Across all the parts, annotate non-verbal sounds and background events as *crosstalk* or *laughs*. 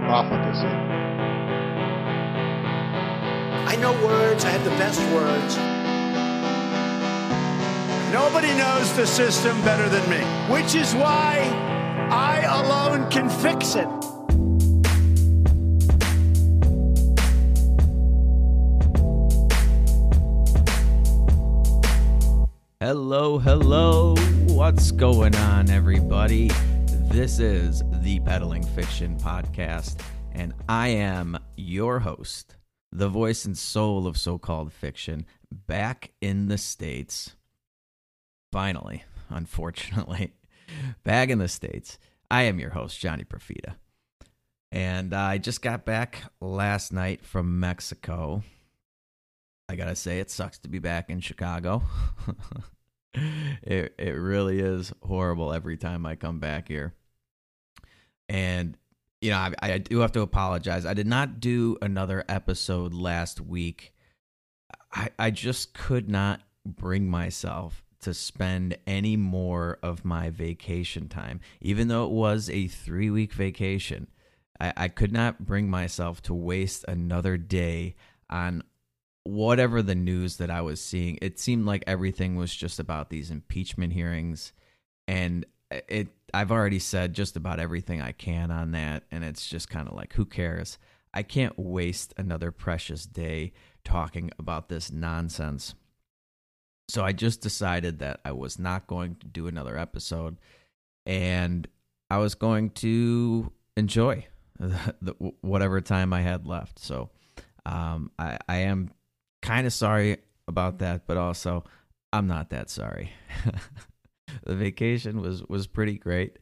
profligacy. I know words, I have the best words. Nobody knows the system better than me, which is why I alone can fix it. Hello, hello. What's going on, everybody? This is the Peddling Fiction Podcast, and I am your host, the voice and soul of so called fiction, back in the States. Finally, unfortunately, *laughs* back in the States. I am your host, Johnny Profita. And I just got back last night from Mexico. I gotta say, it sucks to be back in Chicago. *laughs* it it really is horrible every time I come back here. And you know, I, I do have to apologize. I did not do another episode last week. I I just could not bring myself to spend any more of my vacation time, even though it was a three week vacation. I, I could not bring myself to waste another day on whatever the news that I was seeing. It seemed like everything was just about these impeachment hearings. And it I've already said just about everything I can on that. And it's just kind of like, who cares? I can't waste another precious day talking about this nonsense. So I just decided that I was not going to do another episode and I was going to enjoy *laughs* the, the, whatever time I had left. So um, I, I am kind of sorry about that, but also I'm not that sorry. *laughs* *laughs* the vacation was was pretty great.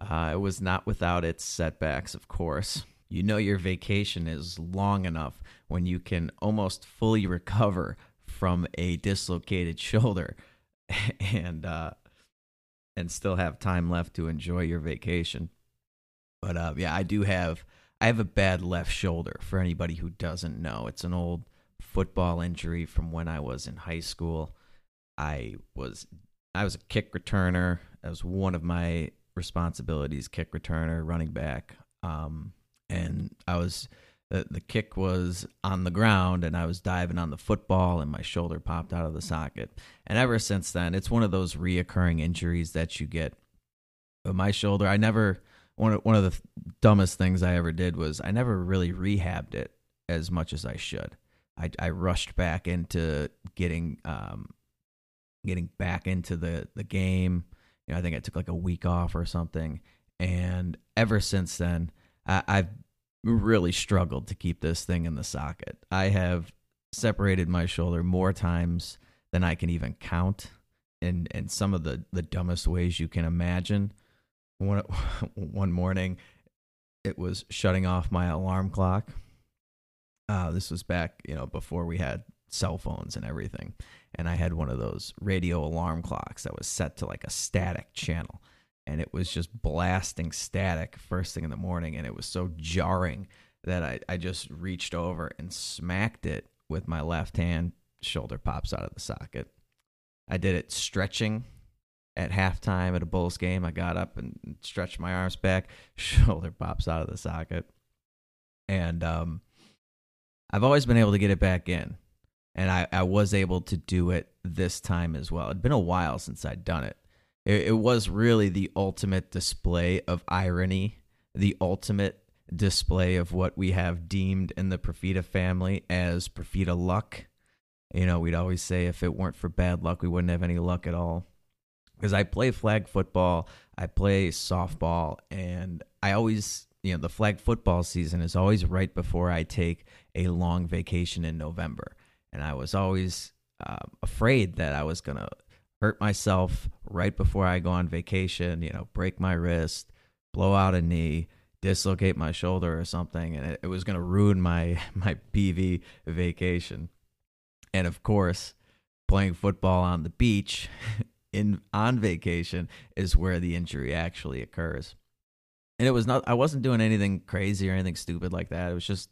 Uh, it was not without its setbacks, of course. You know your vacation is long enough when you can almost fully recover from a dislocated shoulder *laughs* and uh and still have time left to enjoy your vacation. But uh yeah, I do have I have a bad left shoulder for anybody who doesn't know. It's an old football injury from when I was in high school. I was I was a kick returner. That was one of my responsibilities, kick returner, running back. Um and I was the, the kick was on the ground and I was diving on the football and my shoulder popped out of the socket. And ever since then, it's one of those reoccurring injuries that you get. But my shoulder, I never one of, one of the dumbest things I ever did was I never really rehabbed it as much as I should. I, I rushed back into getting um, getting back into the the game. You know, I think I took like a week off or something, and ever since then, I, I've really struggled to keep this thing in the socket. I have separated my shoulder more times than I can even count in in some of the the dumbest ways you can imagine. One *laughs* one morning it was shutting off my alarm clock. Uh, this was back, you know, before we had cell phones and everything. And I had one of those radio alarm clocks that was set to like a static channel. And it was just blasting static first thing in the morning and it was so jarring that I, I just reached over and smacked it with my left hand shoulder pops out of the socket. I did it stretching at halftime at a bulls game. I got up and stretched my arms back *laughs* shoulder pops out of the socket. And um, i've always been able to get it back in and I, I was able to do it this time as well it'd been a while since i'd done it it, it was really the ultimate display of irony, the ultimate display of what we have deemed in the Profita family as Profita luck. You know, we'd always say if it weren't for bad luck, we wouldn't have any luck at all. Because I play flag football, I play softball, and I always, you know, the flag football season is always right before I take a long vacation in November. And I was always uh, afraid that I was going to hurt myself right before I go on vacation, you know, break my wrist, blow out a knee, dislocate my shoulder or something, and it, it was going to ruin my *laughs* my PV vacation. And of course, playing football on the beach *laughs* in on vacation is where the injury actually occurs. And it was not I wasn't doing anything crazy or anything stupid like that. It was just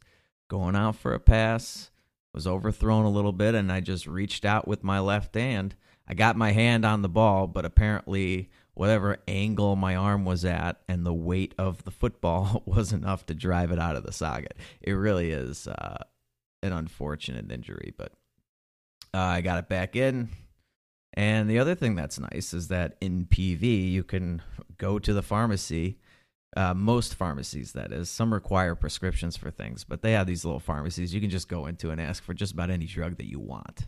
going out for a pass, was overthrown a little bit and I just reached out with my left hand. I got my hand on the ball, but apparently whatever angle my arm was at and the weight of the football *laughs* was enough to drive it out of the socket. It really is uh, an unfortunate injury, but uh, I got it back in. And the other thing that's nice is that in PV, you can go to the pharmacy. Uh, most pharmacies, that is. Some require prescriptions for things, but they have these little pharmacies you can just go into and ask for just about any drug that you want.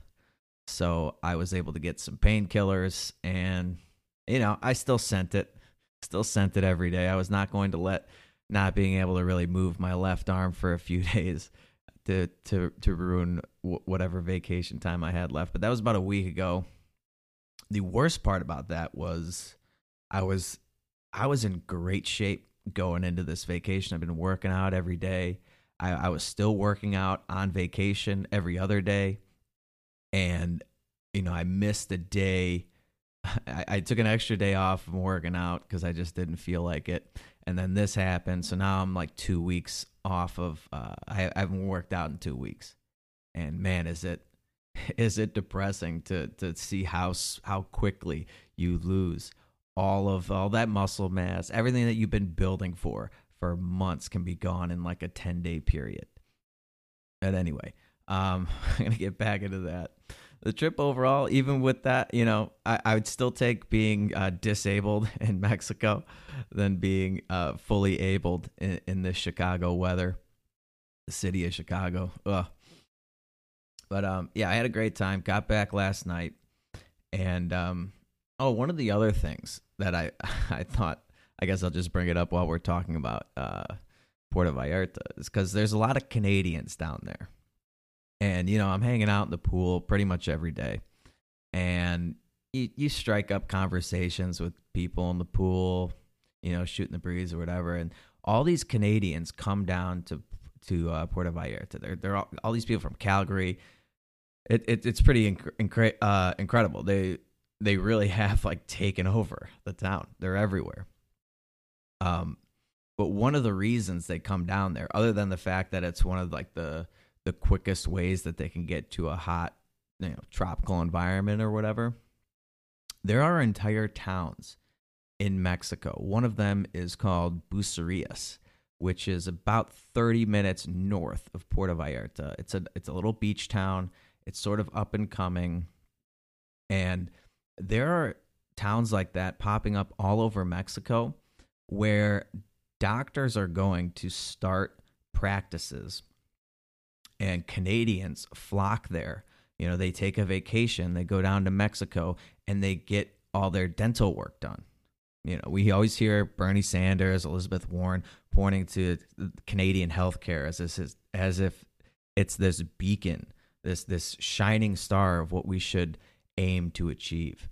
So I was able to get some painkillers, and you know, I still sent it, still sent it every day. I was not going to let not being able to really move my left arm for a few *laughs* days to to to ruin w- whatever vacation time I had left. But that was about a week ago. The worst part about that was I was I was in great shape going into this vacation. I've been working out every day. I, I was still working out on vacation every other day, and you know I missed a day. *laughs* I, I took an extra day off from working out because I just didn't feel like it, and then this happened. So now I'm like two weeks off of. Uh, I, I haven't worked out in two weeks, and man, is it *laughs* is it depressing to to see how how quickly you lose all of all that muscle mass, everything that you've been building for for months can be gone in like a 10 day period. But anyway, um, *laughs* I'm gonna get back into that. The trip overall, even with that, you know, I, I would still take being uh, disabled *laughs* in Mexico than being uh, fully abled in, in the Chicago weather, the city of Chicago. Ugh. But um, yeah, I had a great time. Got back last night, and um, oh, one of the other things that I *laughs* I thought I guess I'll just bring it up while we're talking about uh, Puerto Vallarta is because there's a lot of Canadians down there, and you know I'm hanging out in the pool pretty much every day, and you you strike up conversations with people in the pool, you know, shooting the breeze or whatever, and all these Canadians come down to to uh, Puerto Vallarta. They're they're all, all these people from Calgary. It, it it's pretty inc- incre- uh, incredible. They they really *laughs* have like taken over the town. They're everywhere. Um, but one of the reasons they come down there, other than the fact that it's one of like the the quickest ways that they can get to a hot, you know, tropical environment or whatever, there are entire towns in Mexico. One of them is called Bucerias, which is about 30 minutes north of Puerto Vallarta. It's a it's a little beach town. It's sort of up and coming, and there are towns like that popping up all over Mexico where doctors are going to start practices and Canadians flock there. You know, they take a vacation, they go down to Mexico and they get all their dental work done. You know, we always hear Bernie Sanders, Elizabeth Warren pointing to Canadian healthcare as this is, as if it's this beacon, this this shining star of what we should aim to achieve.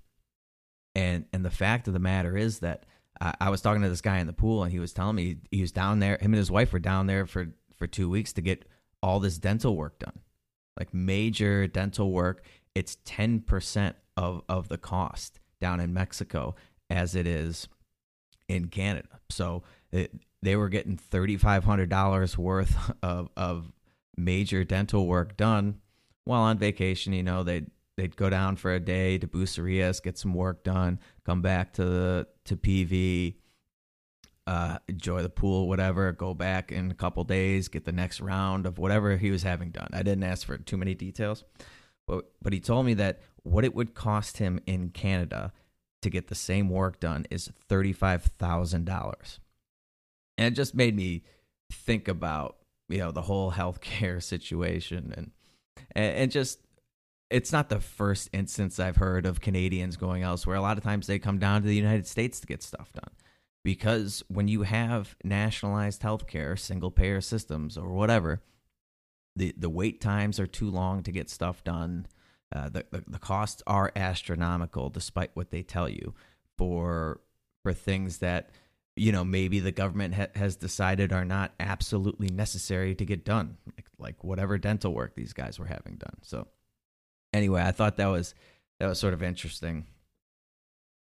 And and the fact of the matter is that I was talking to this guy in the pool, and he was telling me he was down there. Him and his wife were down there for for two weeks to get all this dental work done, like major dental work. It's ten percent of of the cost down in Mexico as it is in Canada. So it, they were getting thirty five hundred dollars worth *laughs* of of major dental work done while on vacation. You know, they they'd go down for a day to Bucerias, get some work done, come back to the to PV, uh, enjoy the pool, whatever. Go back in a couple days, get the next round of whatever he was having done. I didn't ask for too many details, but but he told me that what it would cost him in Canada to get the same work done is thirty five thousand dollars, and it just made me think about you know the whole healthcare *laughs* situation and and, and just it's not the first instance I've heard of Canadians going elsewhere. A lot of times they come down to the United States to get stuff done. Because when you have nationalized healthcare, single payer systems, or whatever, the, the wait times are too long to get stuff done. Uh, the, the, the costs are astronomical, despite what they tell you, for for things that you know, maybe the government ha- has decided are not absolutely necessary to get done, like, like whatever dental work these guys were having done. So, anyway, I thought that was that was sort of interesting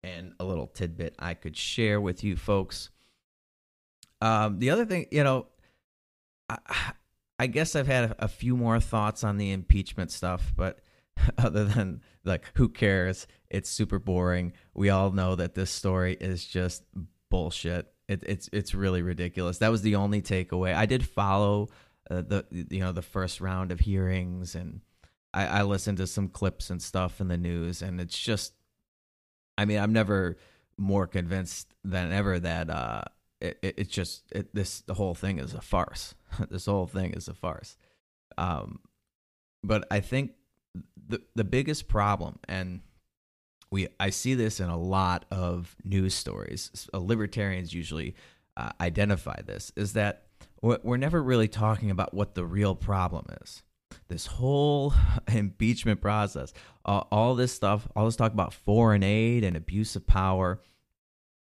and a little tidbit I could share with you folks. Um, the other thing, you know, I, I guess I've had a, a few more thoughts on the impeachment stuff, but *laughs* other than like, who cares? It's super boring. We all know that this story is just bullshit. It, it's it's really ridiculous. That was the only takeaway. I did follow uh, the you know the first round of hearings, and I, I listened to some clips and stuff in the news, and it's just, I mean, I'm never more convinced than ever that uh, it, it, it's just it, this the whole thing is a farce. *laughs* this whole thing is a farce. Um, but I think the the biggest problem, and we I see this in a lot of news stories. Uh, libertarians usually uh, identify this is that we're never really talking about what the real problem is. This whole *laughs* impeachment process, uh, all this stuff, all this talk about foreign aid and abuse of power,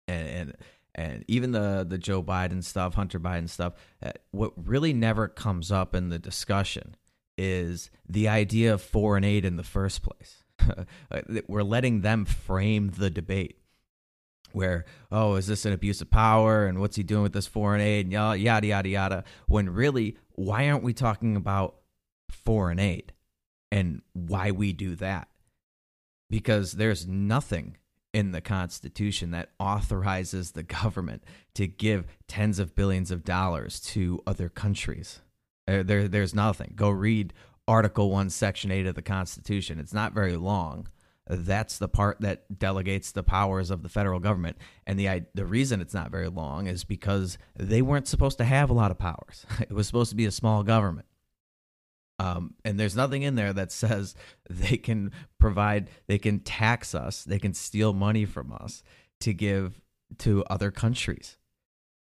and and, and even the the Joe Biden stuff, Hunter Biden stuff. Uh, what really never comes up in the discussion is the idea of foreign aid in the first place. *laughs* We're letting them frame the debate where, oh, is this an abuse of power and what's he doing with this foreign aid and yada, yada, yada. When really, why aren't we talking about foreign aid and why we do that? Because there's nothing in the Constitution that authorizes the government to give tens of billions of dollars to other countries. There, there, there's nothing. Go read Article 1, Section 8 of the Constitution. It's not very long. That's the part that delegates the powers of the federal government. And the, the reason it's not very long is because they weren't supposed to have a lot of powers. *laughs* It was supposed to be a small government. Um, and there's nothing in there that *laughs* says they can provide, they can tax us, they can steal money from us to give to other countries.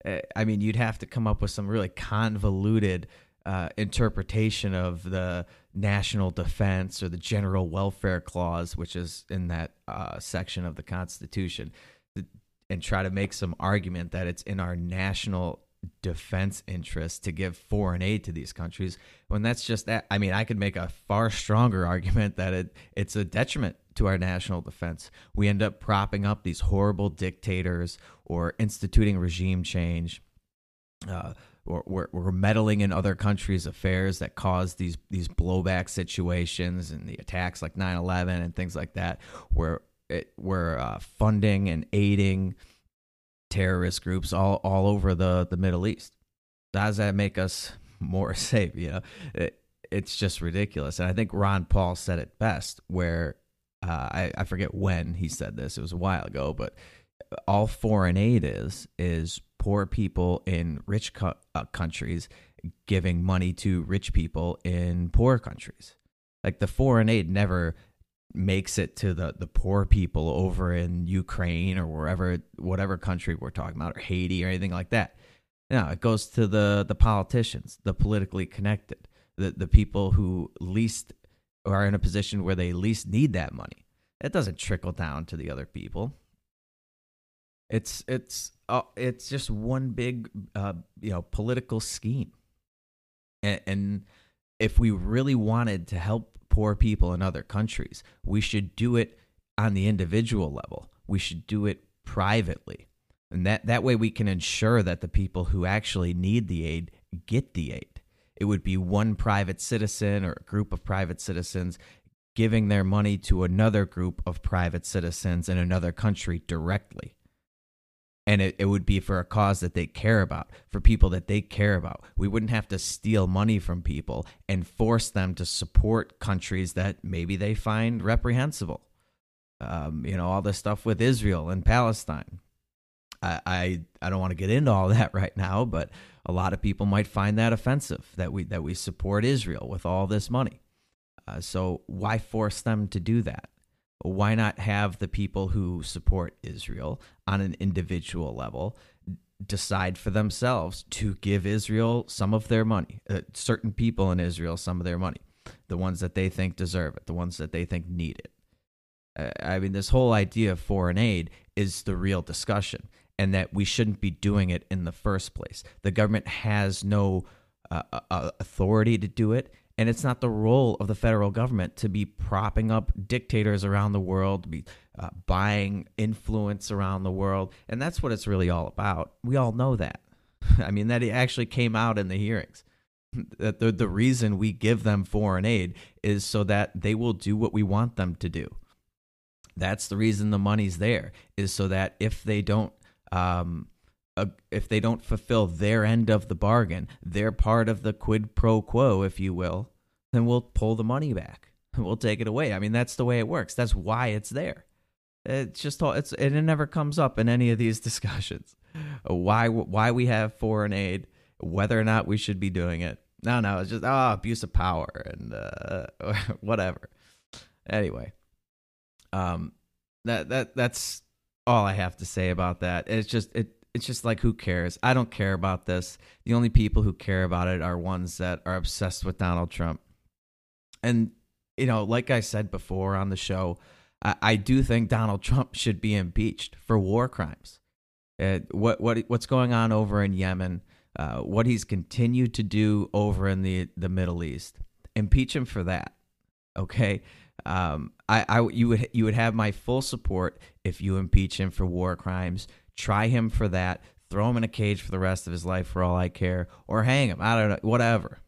Eh, I mean, you'd have to come up with some really convoluted uh, interpretation of the national defense or the general welfare clause, which is in that uh, section of the Constitution, and try to make some argument that it's in our national defense interests to give foreign aid to these countries when that's just that i mean i could make a far stronger argument that it it's a detriment to our national defense we end up propping up these horrible dictators or instituting regime change uh, we're, we're meddling in other countries' affairs that cause these these blowback situations and the attacks like 9/11 and things like that. Where it, we're uh, funding and aiding terrorist groups all all over the the Middle East. Does that make us more *laughs* safe? You know, it, it's just ridiculous. And I think Ron Paul said it best, where uh, I, I forget when he said this. It was a while ago, but all foreign aid is is poor people in rich co- uh, countries giving money to rich people in poor countries. Like the foreign aid never makes it to the, the poor people over in Ukraine or wherever, whatever country we're talking about, or Haiti or anything like that. No, it goes to the, the politicians, the politically connected, the, the people who least are in a position where they least need that money. It doesn't trickle down to the other people. It's it's uh, it's just one big uh, you know political scheme, and, and if we really wanted to help poor people in other countries, we should do it on the individual level. We should do it privately, and that that way we can ensure that the people who actually need the aid get the aid. It would be one private citizen or a group of private citizens giving their money to another group of private citizens in another country directly and it, it would be for a cause that they care about for people that they care about. We wouldn't have to steal money from people and force them to support countries that maybe they find reprehensible. Um, you know all this stuff with israel and palestine. I, I i don't want to get into all that *laughs* right now but a lot of people might find that offensive that we that we support israel with all this money. Uh, so why force them to do that why not have the people who support Israel on an individual level decide for themselves to give Israel some of their money, uh, certain people in Israel some of their money, the ones that they think deserve it, the ones that they think need it. Uh, I mean, this whole idea of foreign aid is the real discussion. and that we shouldn't be doing it in the first place. The government has no uh, uh, authority to do it, and it's not the role of the federal government to be propping up dictators around the world, to be uh, buying influence around the world. And that's what it's really all about. We all know that. *laughs* I mean, that actually came out in the hearings. *laughs* That the, the reason we give them foreign aid is so that they will do what we want them to do. That's the reason the money's there, is so that if they don't um, if they don't fulfill their end of the bargain, their part of the quid pro quo, if you will, then we'll pull the money back. *laughs* We'll take it away. I mean, that's the way it works. That's why it's there. It's just all it's and it never comes up in any of these *laughs* discussions. Why why we have foreign aid, whether or not we should be doing it. No, no, it's just oh abuse of power and uh, *laughs* whatever. Anyway, um, that that that's all I have to say about that. It's just it it's just like who cares? I don't care about this. The only people who care about it are ones that are obsessed with Donald Trump. And you know, like I said before on the show, I, I do think Donald Trump should be impeached for war crimes. Uh, what what what's going on over in Yemen? Uh, what he's continued to do over in the the Middle East? Impeach him for that. Okay, um, I, I you would you would have my full support if you impeach him for war crimes Try him for that. Throw him in a cage for the rest of his life for all I care, or hang him. I don't know, whatever.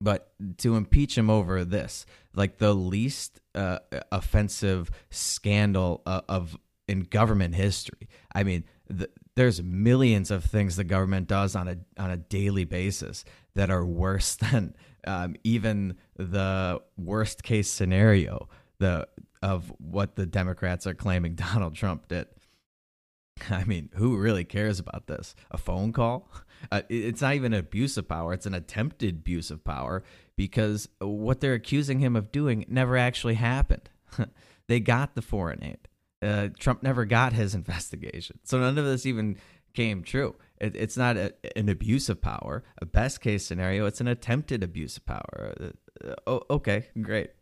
But to impeach him over this, like the least uh, offensive scandal uh, of in government history. I mean, the, there's millions of things the government does on a on a daily basis that are worse *laughs* than um, even the worst case scenario the of what the Democrats are claiming *laughs* Donald Trump did. *laughs* I mean, who really cares about this? A phone call? *laughs* Uh, it's not even an abuse of power, it's an attempted abuse of power because what they're accusing him of doing never actually happened. *laughs* they got the foreign aid. Uh, Trump never got his investigation. So none of this even came true. It, it's not a, an abuse of power. A best case scenario, it's an attempted abuse of power. Uh, oh, okay, great.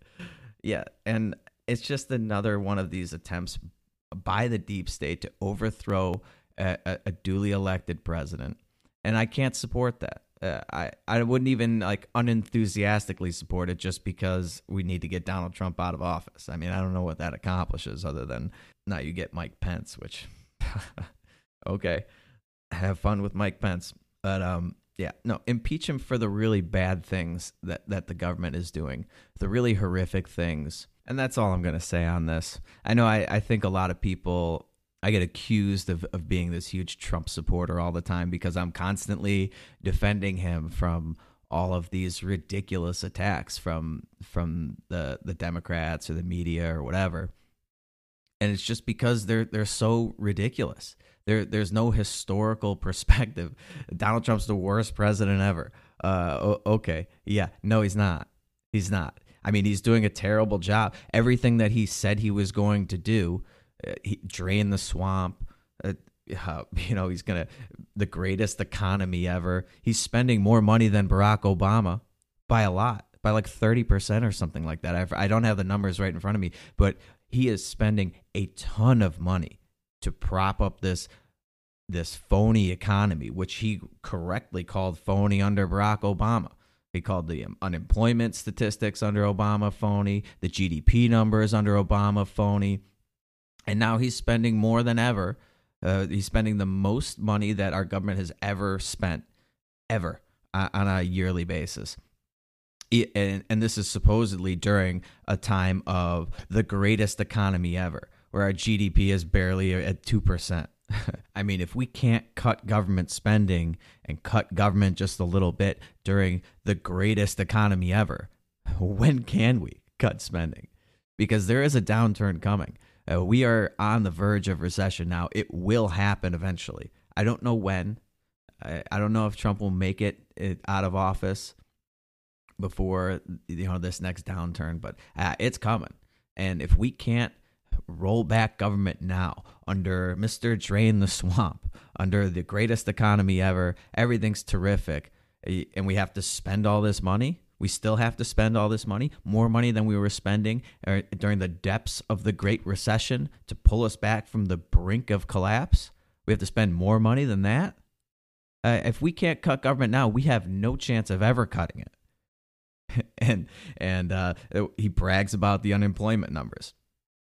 Yeah, and it's just another one of these attempts by the deep state to overthrow a, a, a duly elected president, and I can't support that. Uh, I I wouldn't even like unenthusiastically support it just because we need to get Donald Trump out of office. I mean, I don't know what that accomplishes other than now you get Mike Pence, which *laughs* okay, have fun with Mike Pence, but um yeah, no, impeach him for the really bad things that that the government is doing, the really horrific things and that's all I'm going to say on this. I know I, I think a lot of people, I get accused of, of being this huge Trump supporter all the time because I'm constantly defending him from all of these ridiculous attacks from from the the Democrats or the media or whatever. And it's just because they're they're so ridiculous. There there's no historical *laughs* perspective. Donald Trump's the worst president ever. Uh, okay, yeah, no, he's not. He's not. I mean, he's doing a terrible job. Everything that he said he was going to do, uh, he, drain the swamp. Uh, uh, *laughs* you know, he's gonna the greatest economy ever. He's spending more money than Barack Obama by a lot, by like thirty percent or something like that. I, I don't have the numbers right in front of me, but he is spending a ton of money to prop up this this phony economy, which he correctly called phony under Barack Obama. He called the unemployment statistics under Obama phony, the GDP numbers under Obama phony. And now he's spending more than ever. Uh, he's spending the most money that our government has ever spent, ever, uh, on a yearly basis. And, and this is supposedly during a time of the greatest economy ever, where our GDP is barely at 2%. *laughs* I mean, if we can't cut government spending and cut government just a little bit during the greatest economy ever, *laughs* when can we cut spending? Because there is a downturn coming. Uh, we are on the verge of recession now. It will happen eventually. I don't know when. I, I don't know if Trump will make it, it out of office before you know this next downturn, but uh, it's coming. And if we can't roll back government now under Mr. Drain the Swamp, under the greatest economy ever. Everything's terrific. And we have to spend all this money. We still have to spend all this money, more money than we were spending er, during the depths of the Great Recession to pull us back from the brink of collapse. We have to spend more money than that? Uh, if we can't cut government now, we have no chance of ever cutting it. *laughs* and and uh, he brags about the unemployment numbers.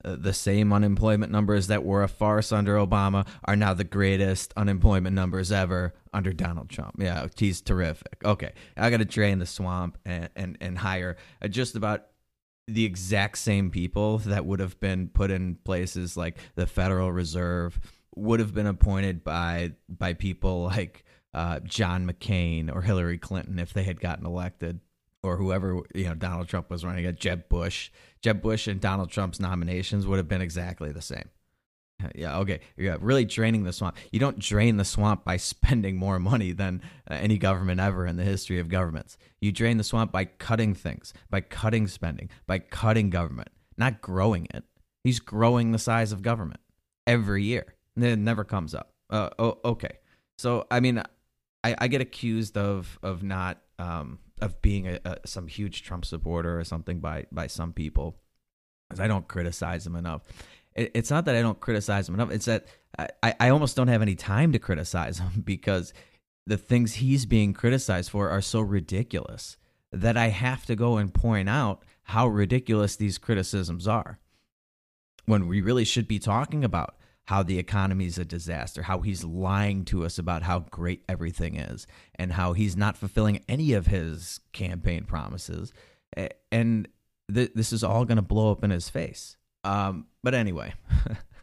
Uh, the same unemployment numbers that were a farce under Obama are now the greatest unemployment numbers ever under Donald Trump. Yeah, he's terrific. Okay, I got to drain the swamp and, and, and hire uh, just about the exact same people that would have been put in places like the Federal Reserve would have been appointed by by people like uh, John McCain or Hillary Clinton if they had gotten elected or whoever you know Donald Trump was running at Jeb Bush. Jeb Bush and Donald Trump's nominations would have been exactly the same. *laughs* Yeah, okay. Yeah, really draining the swamp. You don't drain the swamp by *laughs* spending more money than uh, any government ever in the history of governments. You drain the swamp by cutting things, by cutting spending, by cutting government, not growing it. He's growing the size of government every year. It never comes up. Uh, oh, okay. So I mean, I, I get accused of of not um, of being a, a, some huge Trump supporter or something by by some people, because I don't criticize him enough. It, it's not that I don't criticize him enough; it's that I, I almost don't have any time to criticize *laughs* him because the things he's being criticized for are so ridiculous that I have to go and point out how ridiculous these criticisms are. When we really should be talking about how the economy is a disaster, how he's lying to us about how great everything is, and how he's not fulfilling any of his campaign promises. And th- this is all going to blow up in his face. Um, but anyway,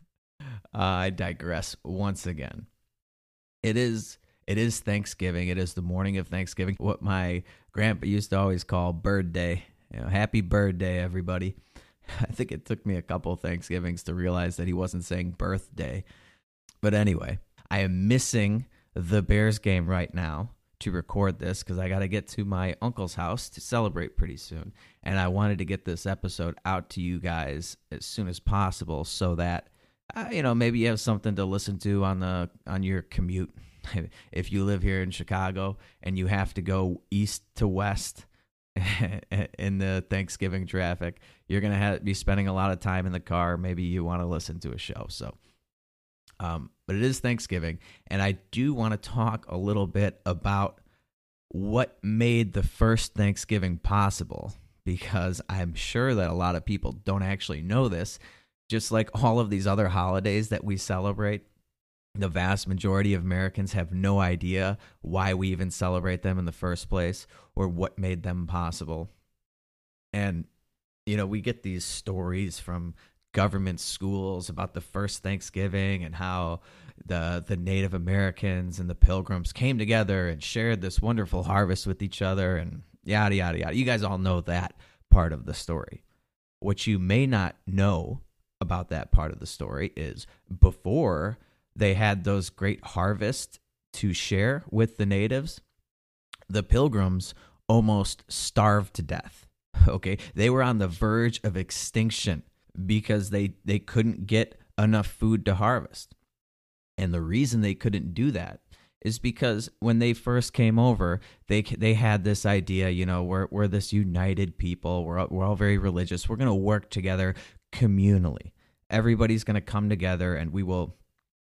*laughs* I digress once again. It is it is Thanksgiving. It is the morning of Thanksgiving. What my grandpa used to always call bird day. You know, happy bird day, everybody. *laughs* I think it took me a couple Thanksgivings to realize that he wasn't saying birthday. But anyway, I am missing the Bears game right now to record this because I got to get to my uncle's house to celebrate pretty soon. And I wanted to get this episode out to you guys as soon as possible so that, uh, you know, maybe you have something to listen to on the on your commute. *laughs* if you live here in Chicago and you have to go east to west *laughs* in the Thanksgiving traffic, you're going to have, be spending a lot of time in the car. Maybe you want to listen to a show. So, um, but it is Thanksgiving, and I do want to talk a little bit about what made the first Thanksgiving possible because I'm sure that a lot of people don't actually know this. Just like all of these other holidays that we celebrate, the vast majority of Americans have no idea why we even celebrate them in the first place or what made them possible. And, you know, we get these stories from government schools about the first Thanksgiving and how the the Native Americans and the Pilgrims came together and shared this wonderful harvest with each other and yada yada yada. You guys all know that part of the story. What you may not know about that part of the story is before they had those great harvests to share with the natives. The pilgrims almost starved to death. *laughs* Okay, they were on the verge of extinction because they they couldn't get enough food to harvest. And the reason they couldn't do that is because when they first came over, they they had this idea, you know, we're we're this united people. We're we're all very religious. We're going to work together communally. Everybody's going to come together and we will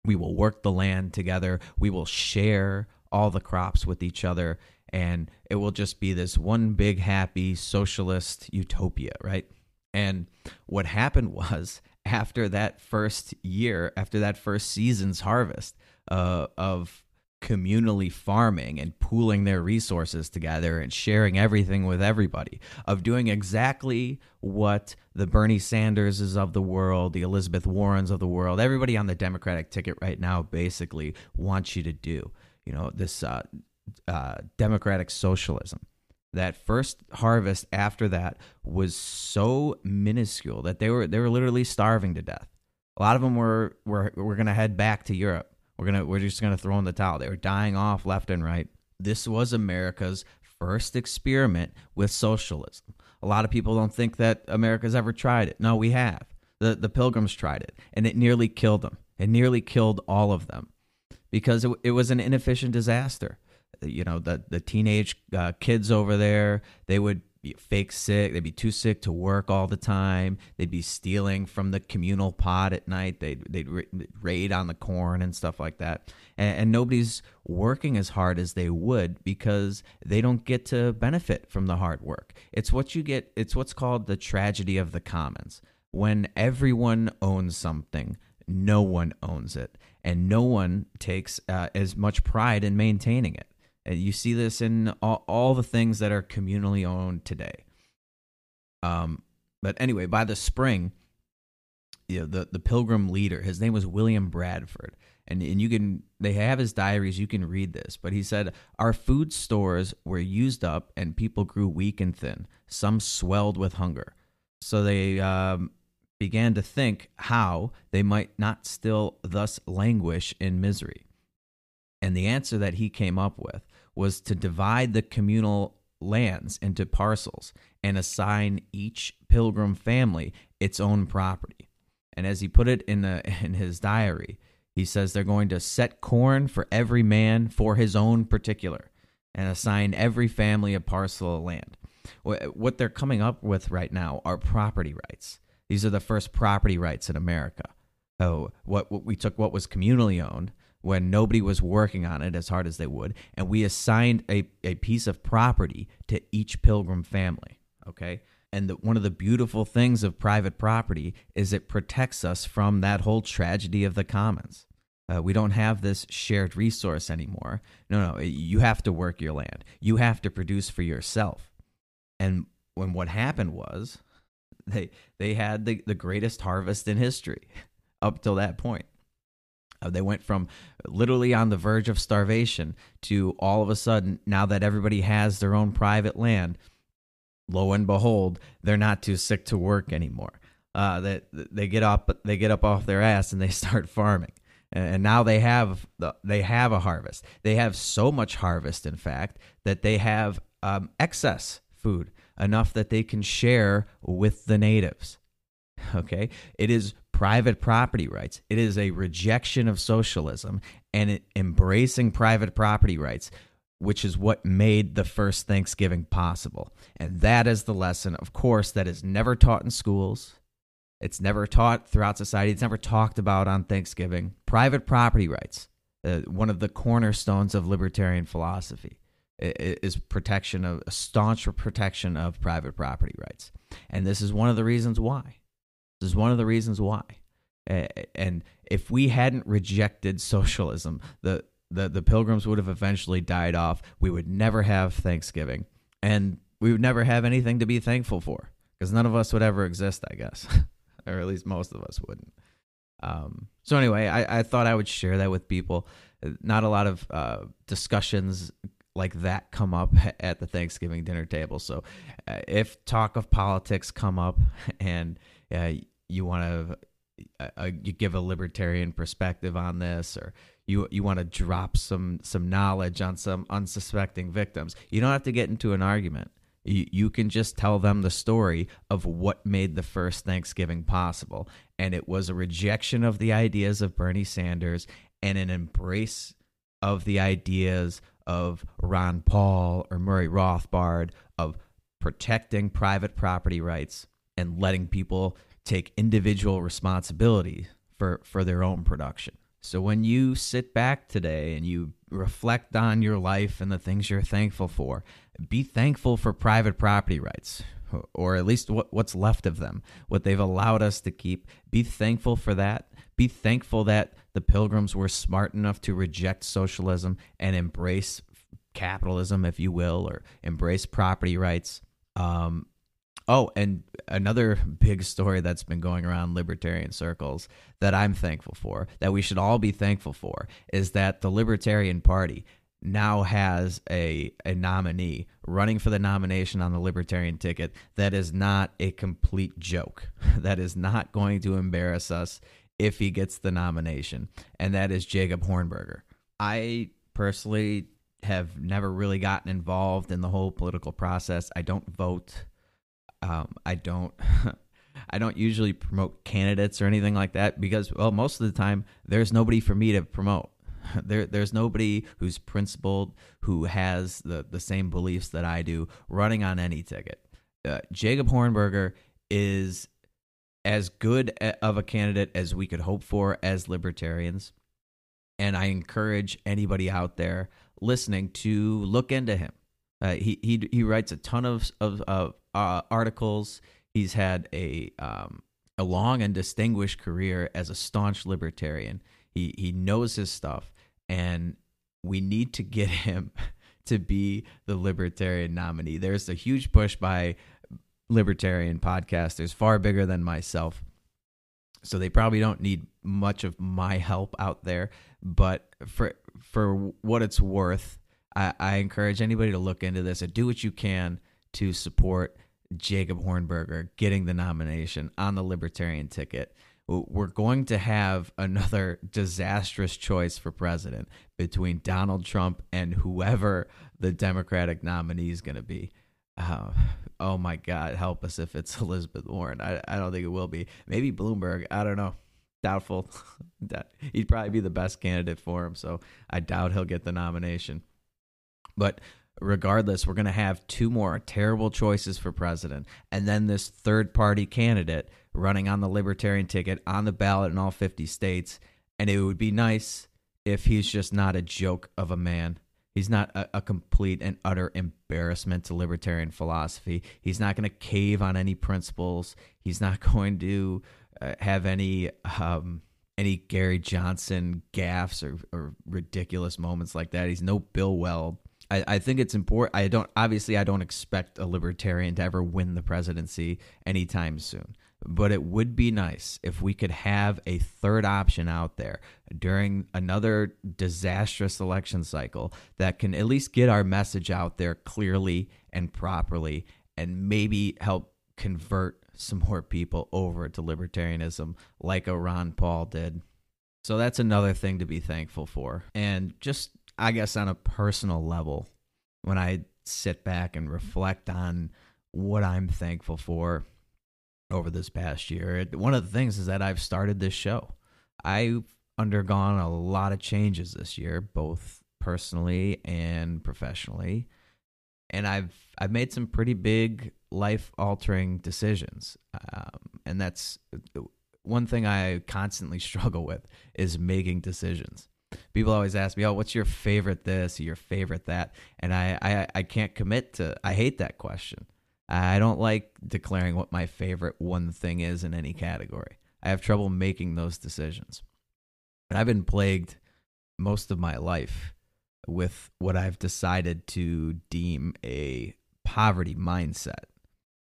we will work the land together. We will share all the crops with each other. And it will just be this one big, happy socialist utopia, right? And what happened *laughs* was, after that first year, after that first season's harvest uh, of communally farming and pooling their resources together and sharing everything with everybody, of doing exactly what the Bernie Sanderses of the world, the Elizabeth Warrens of the world, everybody on the Democratic ticket right now basically wants you to do. You know, this uh, uh, democratic socialism. That first harvest after that was so minuscule that they were they were literally starving to death. A lot of them were were were going to head back to Europe we're gonna we're just gonna throw in the towel. They were dying off left and right. This was America's first experiment with socialism. A lot of people don't think that America's ever tried it. No, we have. The the Pilgrims tried it, and it nearly killed them. It nearly killed all of them because it, it was an inefficient disaster. You know, the the teenage uh, kids over there, they would be fake sick. They'd be too sick to work all the time. They'd be stealing from the communal pot at night. They'd they'd raid on the corn and stuff like that. And, and nobody's working as hard as they would because they don't get to benefit from the hard work. It's what you get. It's what's called the tragedy of the commons. When everyone owns something, no one owns it, and no one takes uh, as much pride in maintaining it. And you see this in all, all the things that are communally owned today. Um, but anyway, by the spring, you know, the the pilgrim leader, his name was William Bradford, and and you can they have his diaries. You can read this, but he said our food stores were used up, and people grew weak and thin. Some swelled with hunger, so they um, began to think how they might not still thus languish in misery. And the answer that he came up with was to divide the communal lands into parcels and assign each pilgrim family its own property. And as he put it in the *laughs* in his diary, he says they're going to set corn for every man for his own particular and assign every family a parcel of land. What they're coming up with right now are property rights. These are the first property rights in America. Oh, what, what we took what was communally owned when nobody was working on it as hard as they would, and we assigned a, a piece of property to each pilgrim family. Okay. And the, one of the beautiful things of private property is it protects us from that whole tragedy of the commons. Uh, we don't have this shared resource anymore. No, no, you have to work your land. You have to produce for yourself. And when what happened was, *laughs* they they had the, the greatest harvest in history *laughs* up till that point. Uh, they went from literally on the verge of starvation to all of a sudden, now that everybody has their own private land, lo and behold, they're not too sick to work anymore. Uh, that they, they get up, they get up off their ass and they *laughs* start farming, and now they have the, they have a harvest. They have so much harvest, in fact, that they have um, excess food enough that they can share with the natives. *laughs* Okay, it is private property rights. It is a rejection of socialism and embracing private property rights, which is what made the first Thanksgiving possible. And that is the lesson, of course, that is never taught in schools. It's never taught throughout society. It's never talked about on Thanksgiving. Private property rights, uh, one of the cornerstones of libertarian philosophy, is protection of a staunch protection of private property rights. And this is one of the reasons why. This is one of the reasons why. And if we hadn't rejected socialism, the, the, the pilgrims would have eventually died off. We would never have Thanksgiving. And we would never have anything to be thankful for because none of us would ever exist, I guess. *laughs* or at least most of us wouldn't. Um, so, anyway, I, I thought I would share that with people. Not a lot of uh, discussions like that come up *laughs* at the Thanksgiving dinner table. So, uh, if talk of politics come up *laughs* and uh, you want to uh, uh, you give a libertarian perspective on this or you you want to drop some some knowledge on some unsuspecting victims. You don't have to get into an argument. You, you can just tell them the story of what made the first Thanksgiving possible. And it was a rejection of the ideas of Bernie Sanders and an embrace of the ideas of Ron Paul or Murray Rothbard of protecting private property rights and letting people take individual responsibility for, for their own production. So when you sit back today and you reflect on your life and the things you're thankful for, be thankful for private property rights, or at least what, what's left of them, what they've allowed us to keep. Be thankful for that. Be thankful that the pilgrims were smart enough to reject socialism and embrace capitalism, if you will, or embrace property rights. Um, Oh, and another big story that's been going around libertarian circles that I'm thankful for, that we should all be thankful for, is that the Libertarian Party now has a, a nominee running for the nomination on the Libertarian ticket that is not a complete joke, *laughs* that is not going to embarrass us if he gets the nomination, and that is Jacob Hornberger. I personally have never really gotten involved in the whole political process. I don't vote. Um, I don't. *laughs* I don't usually promote candidates or anything like that because, well, most of the time there's nobody for me to promote. *laughs* There, there's nobody who's principled, who has the, the same beliefs that I do, running on any ticket. Uh, Jacob Hornberger is as good of a candidate as we could hope for as libertarians. And I encourage anybody out there listening to look into him. Uh, he he he writes a ton of of, of uh, articles. He's had a um, a long and distinguished career as a staunch libertarian. He he knows his stuff, and we need to get *laughs* him to be the libertarian nominee. There's a huge push by libertarian podcasters, far bigger than myself. So they probably don't need much of my help out there. But for for what it's worth, I, I encourage anybody to look into this and do what you can to support Jacob Hornberger getting the nomination on the Libertarian ticket. We're going to have another disastrous choice for president between Donald Trump and whoever the Democratic nominee is going to be. Uh, oh my God, help us if it's *laughs* Elizabeth Warren. I, I don't think it will be. Maybe Bloomberg. I don't know. Doubtful. *laughs* He'd probably be the best candidate for him, so I doubt he'll get the nomination. But regardless, we're going to have two more terrible choices for president, and then this third party candidate running on the libertarian ticket on the ballot in all 50 states. And it would be nice if he's just not a joke of a man. He's not a, a complete and utter embarrassment to libertarian philosophy. He's not going to cave on any principles. He's not *laughs* going to uh, have any um, any Gary Johnson gaffes or, or ridiculous moments like that. He's no Bill Weld. I, I think it's important. I don't obviously I don't expect a libertarian to ever win the presidency anytime soon. But it would be nice if we could have a third option out there during another disastrous election cycle that can at least get our message out there clearly and properly and maybe help convert some more people over to libertarianism like a Ron Paul did. So that's another thing to be thankful for. And just I guess on a personal level, when I sit back and reflect on what I'm thankful for over this past year, one of the things is that I've started this show. I've undergone a lot of changes this year, both personally and professionally. And I've I've made some pretty big life altering decisions, um, and that's one thing I constantly *laughs* struggle with is making decisions people always ask me, "Oh, what's your favorite this or your favorite that?" And I, I, I can't commit to. I hate that question. I don't like declaring what my favorite one thing is in any category. I have trouble making those decisions, and I've been plagued most of my life with what I've decided to deem a poverty mindset.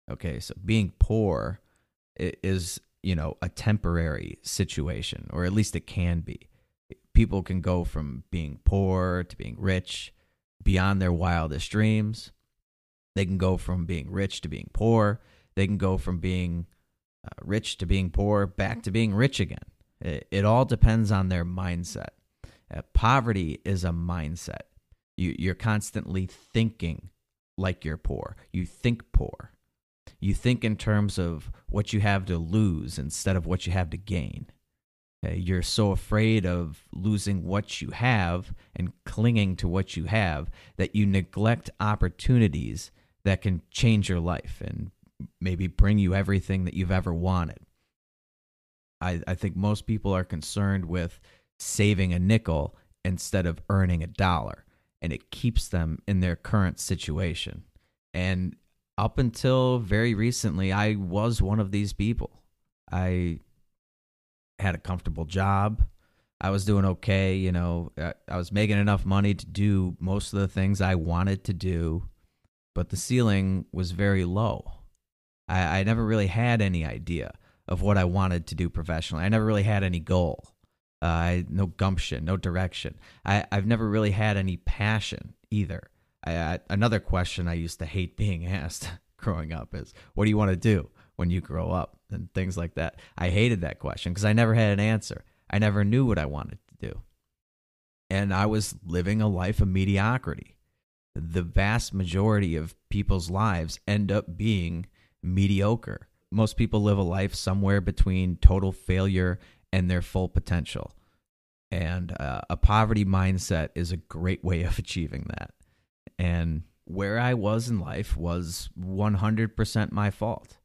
Okay, so being poor is, you know, a temporary situation, or at least it can be people can go from being poor to being rich beyond their wildest dreams. They can go from being rich to being poor. They can go from being uh, rich to being poor back to being rich again. It, it all depends on their mindset. Uh, poverty is a mindset. You, you're constantly thinking like you're poor. You think poor. You think in terms of what you have to lose instead of what you have to gain. You're so afraid of losing what you have and clinging to what you have that you neglect opportunities that can change your life and maybe bring you everything that you've ever wanted. I, I think most people are concerned with saving a nickel instead of earning a dollar, and it keeps them in their current situation. And up until very recently, I was one of these people. I had a comfortable job. I was doing okay, you know. I was making enough money to do most of the things I wanted to do, but the ceiling was very low. I, I never really had any idea of what I wanted to do professionally. I never really had any goal. Uh, I no gumption, no direction. I, I've never really had any passion either. I, I, another question I used to hate being *laughs* asked growing up is, "What do you want to do when you grow up?" and things like that. I hated that question because I never had an answer. I never knew what I wanted to do. And I was living a life of mediocrity. The vast majority of people's lives end up being mediocre. Most people live a life somewhere between total failure and their full potential. And uh, a poverty mindset is a great way of *laughs* achieving that. And where I was in life was 100% my fault.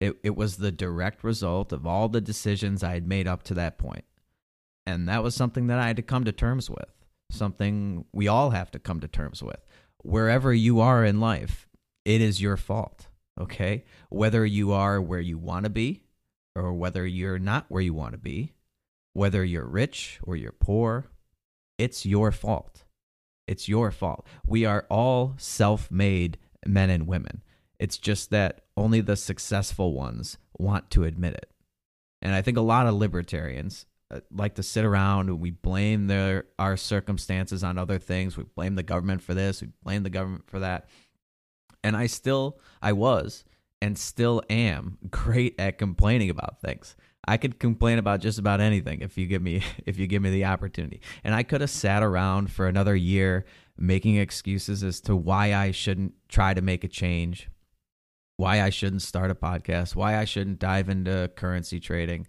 It, it was the direct result of all the decisions I had made up to that point. And that was something that I had to come to terms with, something we all have to come to terms with. Wherever you are in life, it is your fault, okay? Whether you are where you want to be or whether you're not where you want to be, whether you're rich or you're poor, it's your fault. It's your fault. We are all self made men and women. It's just that only the successful ones want to admit it. And I think a lot of libertarians uh, like to sit around and we blame their our circumstances on other things. We blame the government for this, we blame the government for that. And I still I was and still am *laughs* great at complaining about things. I could complain about just about anything if you give me *laughs* if you give me the opportunity. And I could have sat around for another year making excuses as to why I shouldn't try to make a change, why I shouldn't start a podcast, why I shouldn't dive into currency trading,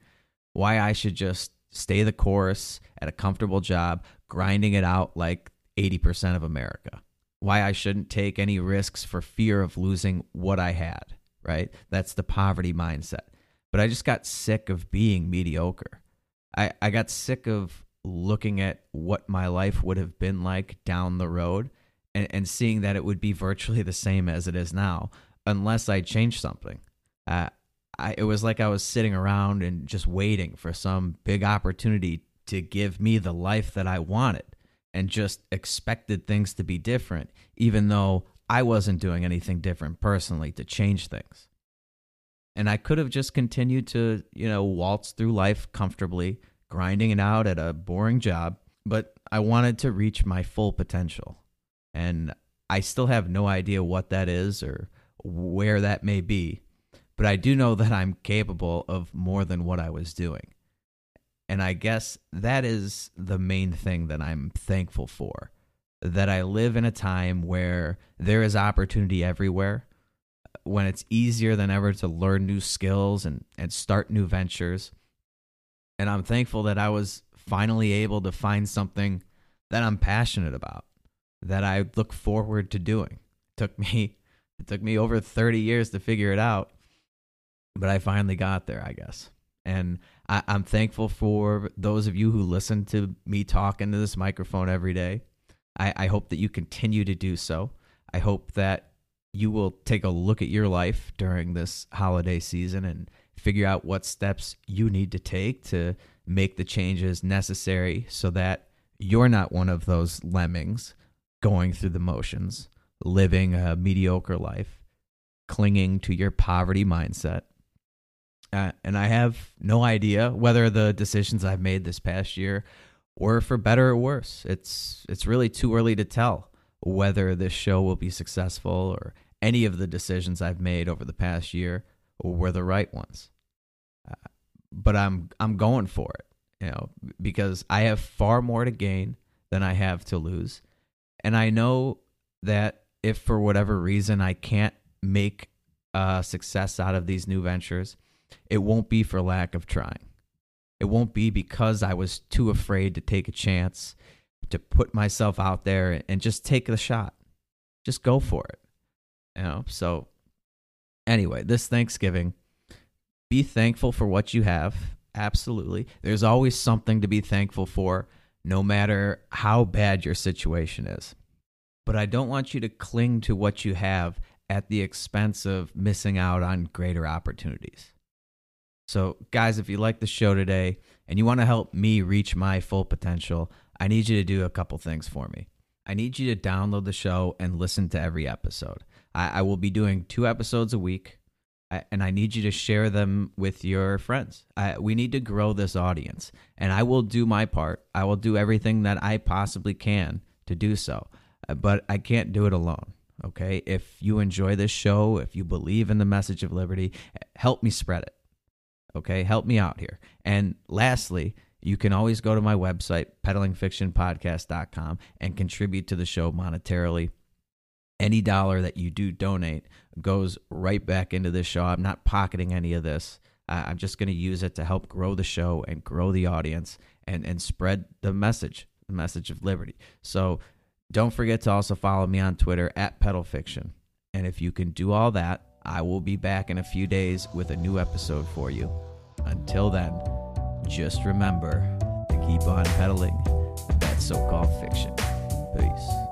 why I should just stay the course at a comfortable job, grinding it out like 80% of America. Why I shouldn't take any risks for fear of losing what I had, right? That's the poverty mindset but I just got sick of being mediocre. I, I got sick of looking at what my life would have been like down the road and, and seeing that it would be virtually the same as it is now unless I changed something. Uh, I, it was like I was sitting around and just waiting for some big opportunity to give me the life that I wanted and just expected things to be different, even though I wasn't doing anything different personally to change things and I could have just continued to, you know, waltz through life comfortably, grinding it out at a boring job, but I wanted to reach my full potential. And I still have no idea what that is or where that may be, but I do know that I'm capable of more than what I was doing. And I guess that is the main thing that I'm thankful for. That I live in a time where there is opportunity everywhere when it's easier than ever to learn new skills and, and start new ventures. And I'm thankful that I was finally able to find something that I'm passionate about, that I look forward to doing. It took me it took me over 30 years to figure it out, but I finally got there, I guess. And I, am thankful for those of you who listen to me talk into this microphone every day. I, I hope that you continue to do so. I hope that you will take a look at your life during this holiday season and figure out what steps you need to take to make the changes necessary so that you're not one of those lemmings going through the motions, living a mediocre life, clinging to your poverty mindset. Uh, and I have no idea whether the decisions I've made this past year were for better or worse. It's it's really too early to tell whether this show will be successful or any of the decisions I've made over the past year were the right ones. Uh, but I'm I'm going for it, you know, because I have far more to gain than I have to lose. And I know that if for whatever reason I can't make a success out of these new ventures, it won't be for lack of trying. It won't be because I was too afraid to take a chance to put myself out there and just take the shot. Just go for it. You know, so anyway, this Thanksgiving, be thankful for what you have. Absolutely. There's always something to be thankful for, no matter how bad your situation is. But I don't want you to cling to what you have at the expense of missing out on greater opportunities. So, guys, if you like the show today and you want to help me reach my full potential, I need you to do a couple things for me. I need you to download the show and listen to every episode. I, I will be doing two episodes a week, and I need you to share them with your friends. I, we need to grow this audience, and I will do my part. I will do everything that I possibly can to do so, but I can't do it alone. Okay. If you enjoy this show, if you believe in the message of liberty, help me spread it. Okay. Help me out here. And lastly, you can always go to my website, peddlingfictionpodcast.com, and contribute to the show monetarily. Any dollar that you do donate goes right back into this show. I'm not pocketing any of this. I'm just going to use it to help grow the show and grow the audience and, and spread the message, the message of liberty. So Don't forget to also follow me on Twitter at Pedal Fiction. And if you can do all that, I will be back in a few days with a new episode for you. Until then, just remember to keep on peddling that so called fiction. Peace.